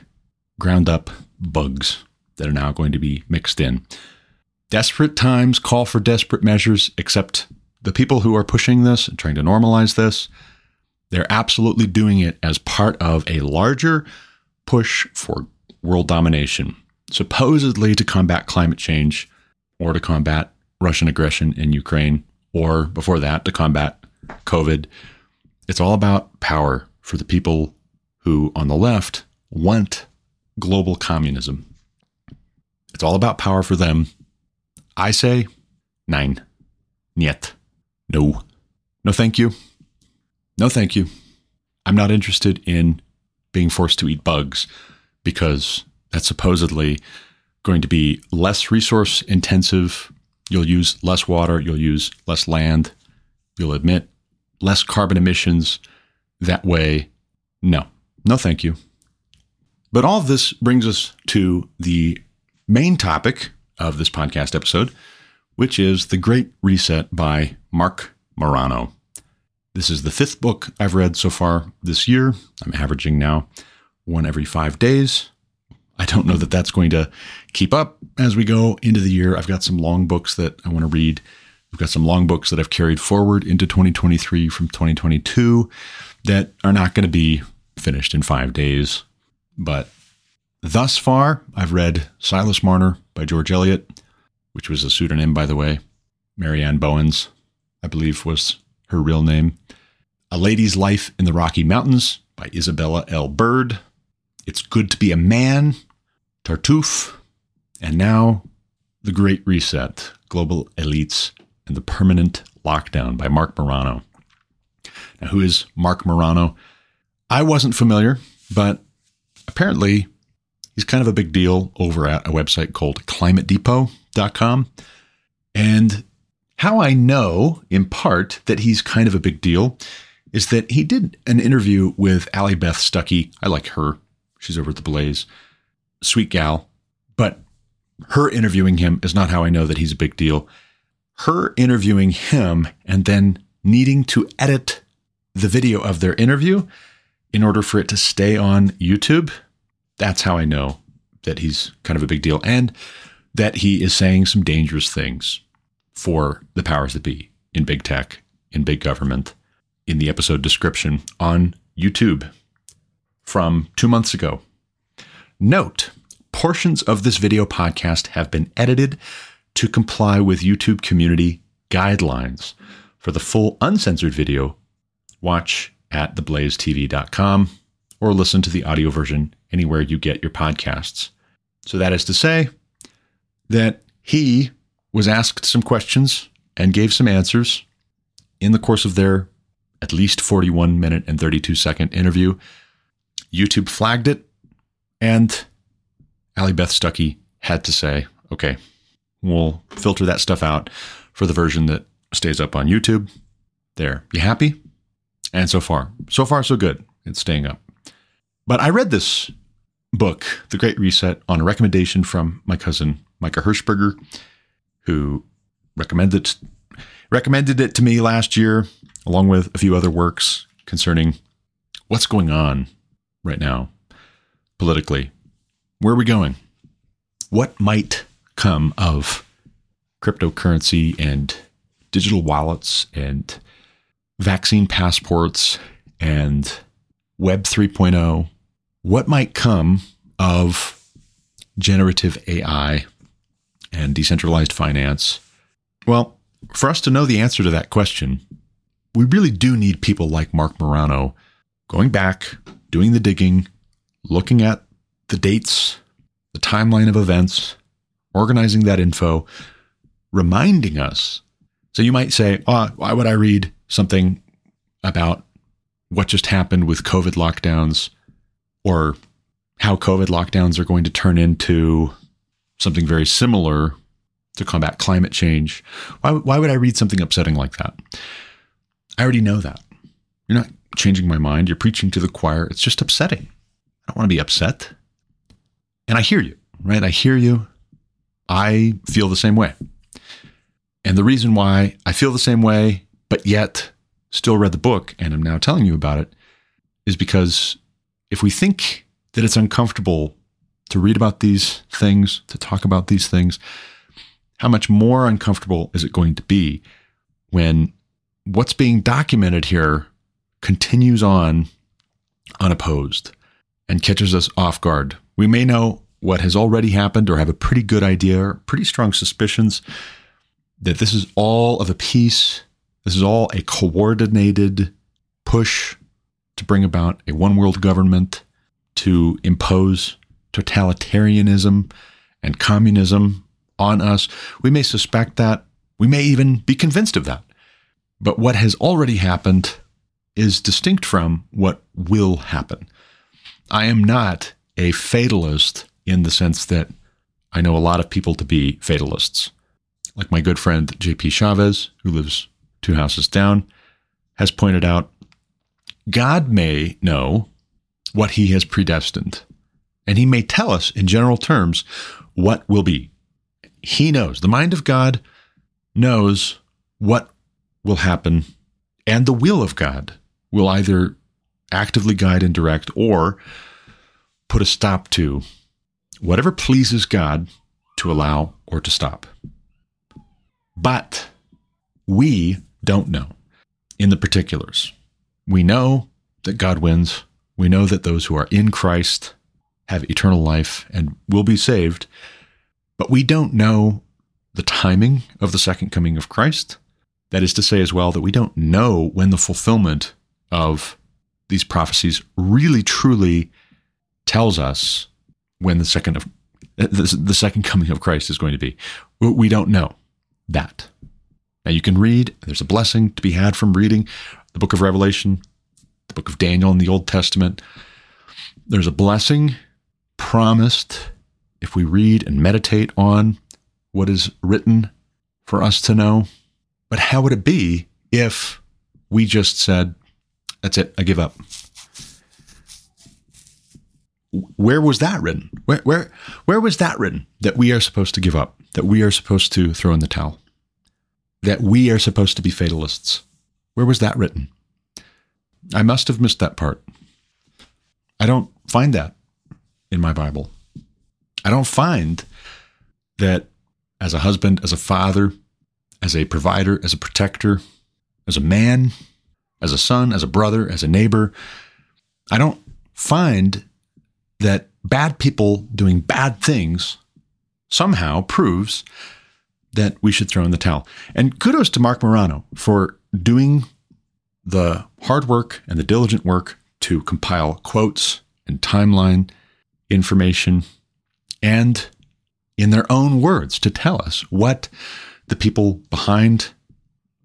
ground up bugs that are now going to be mixed in. Desperate times call for desperate measures, except the people who are pushing this and trying to normalize this, they're absolutely doing it as part of a larger push for world domination, supposedly to combat climate change or to combat Russian aggression in Ukraine, or before that, to combat COVID. It's all about power for the people who, on the left, want global communism. It's all about power for them. I say, nein. Niet. No. No, thank you. No, thank you. I'm not interested in being forced to eat bugs because that's supposedly going to be less resource intensive. You'll use less water, you'll use less land, you'll emit less carbon emissions that way. No, no, thank you. But all of this brings us to the main topic of this podcast episode, which is The Great Reset by Marc Morano. This is the fifth book I've read so far this year. I'm averaging now one every five days. I don't know that that's going to keep up as we go into the year. I've got some long books that I want to read. I've got some long books that I've carried forward into 2023 from 2022 that are not going to be finished in five days. But thus far, I've read Silas Marner by George Eliot, which was a pseudonym, by the way. Marianne Bowens, I believe, was her real name. A Lady's Life in the Rocky Mountains by Isabella L. Bird. It's Good to Be a Man, Tartuffe. And now, The Great Reset Global Elites and the Permanent Lockdown by Marc Morano. Now, who is Marc Morano? I wasn't familiar, but apparently he's kind of a big deal over at a website called climatedepot.com. And how I know, in part, that he's kind of a big deal is that he did an interview with Allie Beth Stuckey. I like her. She's over at the Blaze. Sweet gal. But her interviewing him is not how I know that he's a big deal. Her interviewing him and then needing to edit the video of their interview in order for it to stay on YouTube. That's how I know that he's kind of a big deal and that he is saying some dangerous things for the powers that be in big tech, in big government, in the episode description on YouTube from two months ago. Note portions of this video podcast have been edited to comply with YouTube community guidelines. For the full uncensored video, watch at theblazetv.com or listen to the audio version anywhere you get your podcasts. So that is to say that he was asked some questions and gave some answers in the course of their at least 41 minute and 32 second interview. YouTube flagged it, and Allie Beth Stuckey had to say, okay, we'll filter that stuff out for the version that stays up on YouTube. There. You happy? And so far, so far, so good. It's staying up. But I read this book, The Great Reset, on a recommendation from my cousin, Micah Hirschberger, who recommended recommended it to me last year, along with a few other works concerning what's going on right now politically. Where are we going? What might come of cryptocurrency and digital wallets and vaccine passports and Web 3.0? What might come of generative AI and decentralized finance? Well, for us to know the answer to that question, we really do need people like Marc Morano going back, doing the digging, looking at the dates, the timeline of events, organizing that info, reminding us. So you might say, oh, why would I read something about what just happened with COVID lockdowns or how COVID lockdowns are going to turn into something very similar to combat climate change. Why, why would I read something upsetting like that? I already know that. You're not changing my mind. You're preaching to the choir. It's just upsetting. I don't want to be upset. And I hear you, right? I hear you. I feel the same way. And the reason why I feel the same way, but yet still read the book and I'm now telling you about it, is because if we think that it's uncomfortable to read about these things, to talk about these things, how much more uncomfortable is it going to be when what's being documented here continues on unopposed and catches us off guard? We may know what has already happened or have a pretty good idea pretty strong suspicions that this is all of a piece, this is all a coordinated push to bring about a one world government, to impose totalitarianism and communism on us. We may suspect that. We may even be convinced of that. But what has already happened is distinct from what will happen. I am not a fatalist in the sense that I know a lot of people to be fatalists. Like my good friend JP Chavez, who lives two houses down, has pointed out God may know what he has predestined, and he may tell us in general terms what will be. He knows. The mind of God knows what will happen, and the will of God will either actively guide and direct or put a stop to whatever pleases God to allow or to stop. But we don't know in the particulars. We know that God wins. We know that those who are in Christ have eternal life and will be saved. But we don't know the timing of the second coming of Christ. That is to say, as well, that we don't know when the fulfillment of these prophecies really truly tells us when the second of the, the second coming of Christ is going to be. We don't know that. Now you can read, there's a blessing to be had from reading the book of Revelation, the book of Daniel in the Old Testament. There's a blessing promised if we read and meditate on what is written for us to know. But how would it be if we just said, That's it, I give up? Where was that written? Where, where, where was that written that we are supposed to give up, that we are supposed to throw in the towel, that we are supposed to be fatalists? Where was that written? I must have missed that part. I don't find that in my Bible. I don't find that as a husband, as a father, as a provider, as a protector, as a man, as a son, as a brother, as a neighbor, I don't find that bad people doing bad things somehow proves that we should throw in the towel. And kudos to Marc Morano for doing the hard work and the diligent work to compile quotes and timeline information and in their own words to tell us what the people behind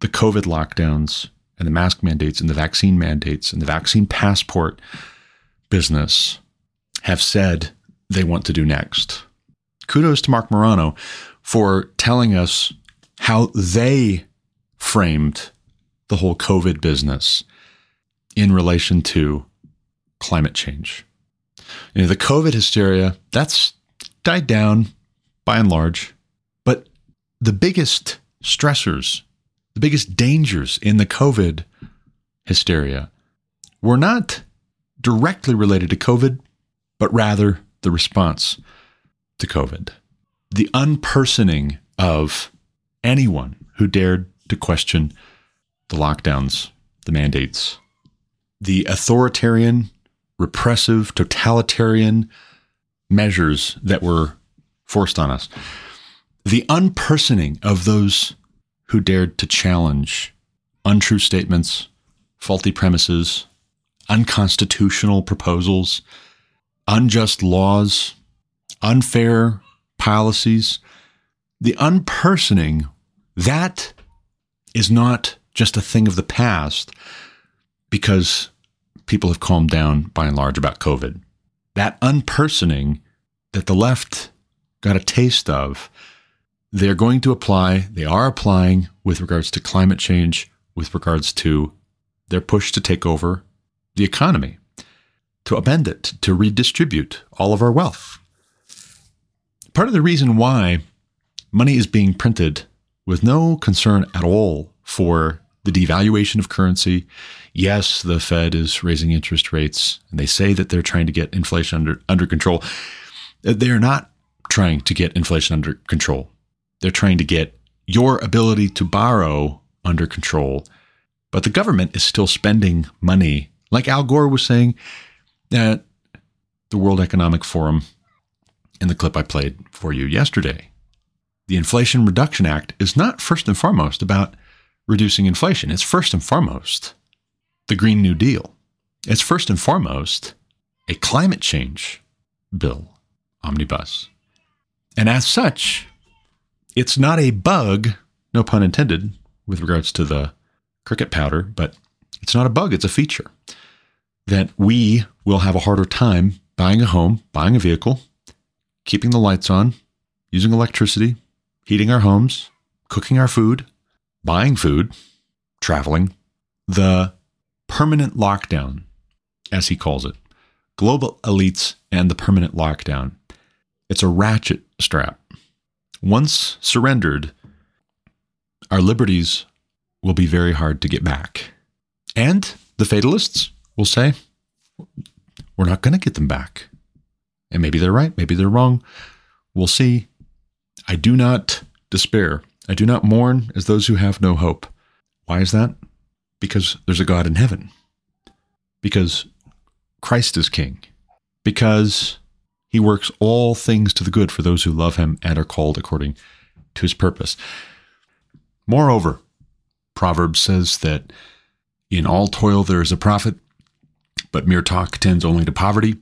the COVID lockdowns and the mask mandates and the vaccine mandates and the vaccine passport business have said they want to do next. Kudos to Marc Morano for telling us how they framed the whole COVID business in relation to climate change. You know, the COVID hysteria, that's died down by and large, but the biggest stressors, the biggest dangers in the COVID hysteria were not directly related to COVID, but rather the response to COVID. The unpersoning of anyone who dared to question the lockdowns, the mandates, the authoritarian, repressive, totalitarian measures that were forced on us, the unpersoning of those who dared to challenge untrue statements, faulty premises, unconstitutional proposals, unjust laws, unfair policies, the unpersoning, that is not just a thing of the past because people have calmed down by and large about COVID. That unpersoning that the left got a taste of, they're going to apply, they are applying with regards to climate change, with regards to their push to take over the economy, to upend it, to redistribute all of our wealth. Part of the reason why money is being printed with no concern at all for the devaluation of currency. Yes, the Fed is raising interest rates, and they say that they're trying to get inflation under, under control. Uh, they are not trying to get inflation under control. They're trying to get your ability to borrow under control. But the government is still spending money, like Al Gore was saying at the World Economic Forum in the clip I played for you yesterday. The Inflation Reduction Act is not first and foremost about reducing inflation. It's first and foremost the Green New Deal. It's first and foremost a climate change bill, omnibus. And as such, it's not a bug, no pun intended, with regards to the cricket powder, but it's not a bug, it's a feature that we will have a harder time buying a home, buying a vehicle, keeping the lights on, using electricity, heating our homes, cooking our food, buying food, traveling, the permanent lockdown, as he calls it, global elites and the permanent lockdown. It's a ratchet strap. Once surrendered, our liberties will be very hard to get back. And the fatalists will say, we're not going to get them back. And maybe they're right, maybe they're wrong. We'll see. I do not despair. I do not mourn as those who have no hope. Why is that? Because there's a God in heaven. Because Christ is king. Because he works all things to the good for those who love him and are called according to his purpose. Moreover, Proverbs says that in all toil there is a profit, but mere talk tends only to poverty.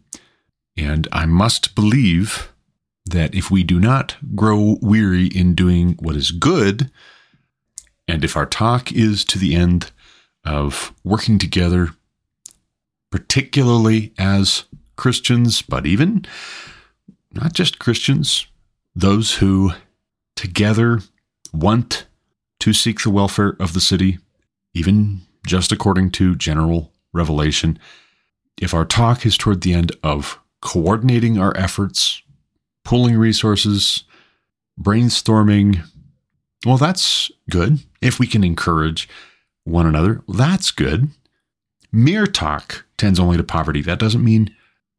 And I must believe that if we do not grow weary in doing what is good, and if our talk is to the end of working together, particularly as Christians, but even not just Christians, those who together want to seek the welfare of the city, even just according to general revelation, if our talk is toward the end of coordinating our efforts pooling resources, brainstorming. Well, that's good. If we can encourage one another, that's good. Mere talk tends only to poverty. That doesn't mean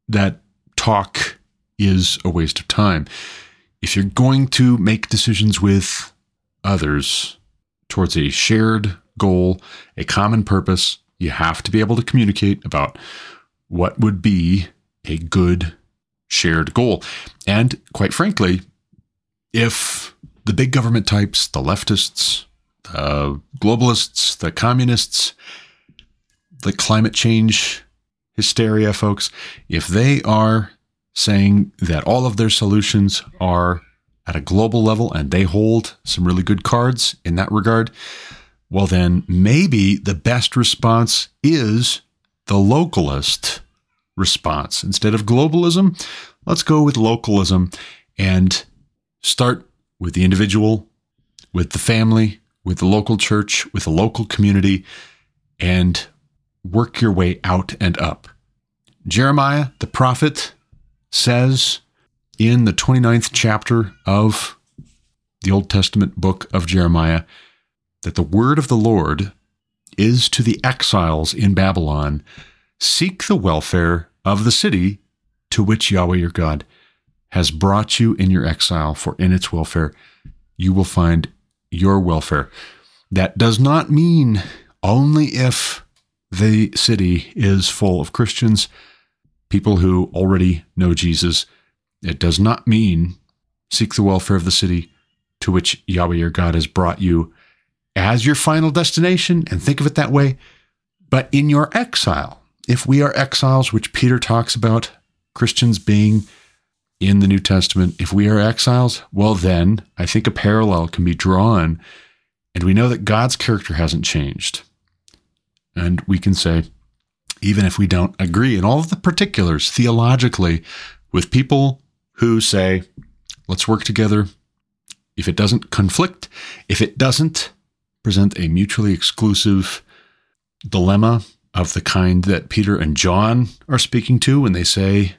that talk is a waste of time. If you're going to make decisions with others towards a shared goal, a common purpose, you have to be able to communicate about what would be a good shared goal. And quite frankly, if the big government types, the leftists, the globalists, the communists, the climate change hysteria folks, if they are saying that all of their solutions are at a global level and they hold some really good cards in that regard, well, then maybe the best response is the localist response. Instead of globalism, let's go with localism and start with the individual, with the family, with the local church, with the local community, and work your way out and up. Jeremiah, the prophet, says in the 29th chapter of the Old Testament book of Jeremiah that the word of the Lord is to the exiles in Babylon seek the welfare of the city to which Yahweh your God has brought you in your exile, for in its welfare you will find your welfare. That does not mean only if the city is full of Christians, people who already know Jesus. It does not mean seek the welfare of the city to which Yahweh your God has brought you as your final destination, and think of it that way. But in your exile, if we are exiles, which Peter talks about Christians being in the New Testament, if we are exiles, well, then I think a parallel can be drawn. And we know that God's character hasn't changed. And we can say, even if we don't agree in all of the particulars theologically with people who say, let's work together. If it doesn't conflict, if it doesn't present a mutually exclusive dilemma of the kind that Peter and John are speaking to when they say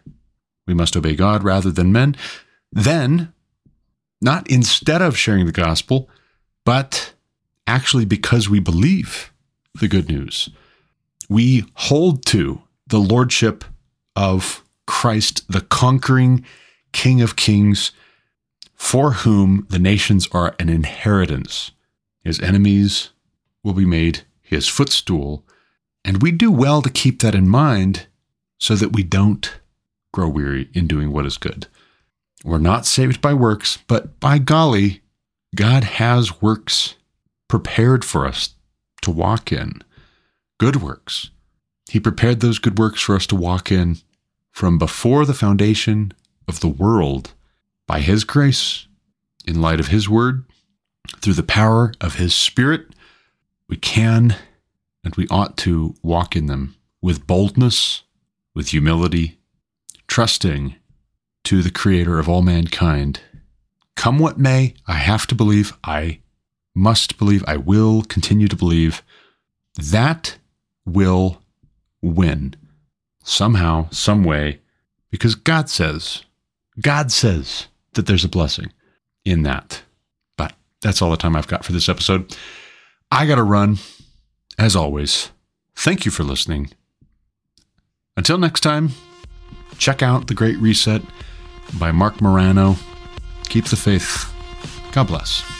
we must obey God rather than men, then, not instead of sharing the gospel, but actually because we believe the good news, we hold to the lordship of Christ, the conquering King of Kings, for whom the nations are an inheritance. His enemies will be made his footstool. And we do well to keep that in mind so that we don't grow weary in doing what is good. We're not saved by works, but by golly, God has works prepared for us to walk in. Good works. He prepared those good works for us to walk in from before the foundation of the world by His grace, in light of His word, through the power of His Spirit. We can and we ought to walk in them with boldness, with humility, trusting to the Creator of all mankind. Come what may, I have to believe, I must believe, I will continue to believe that will win somehow, some way, because God says, God says that there's a blessing in that. But that's all the time I've got for this episode. I got to run. As always, thank you for listening. Until next time, check out The Great Reset by Marc Morano. Keep the faith. God bless.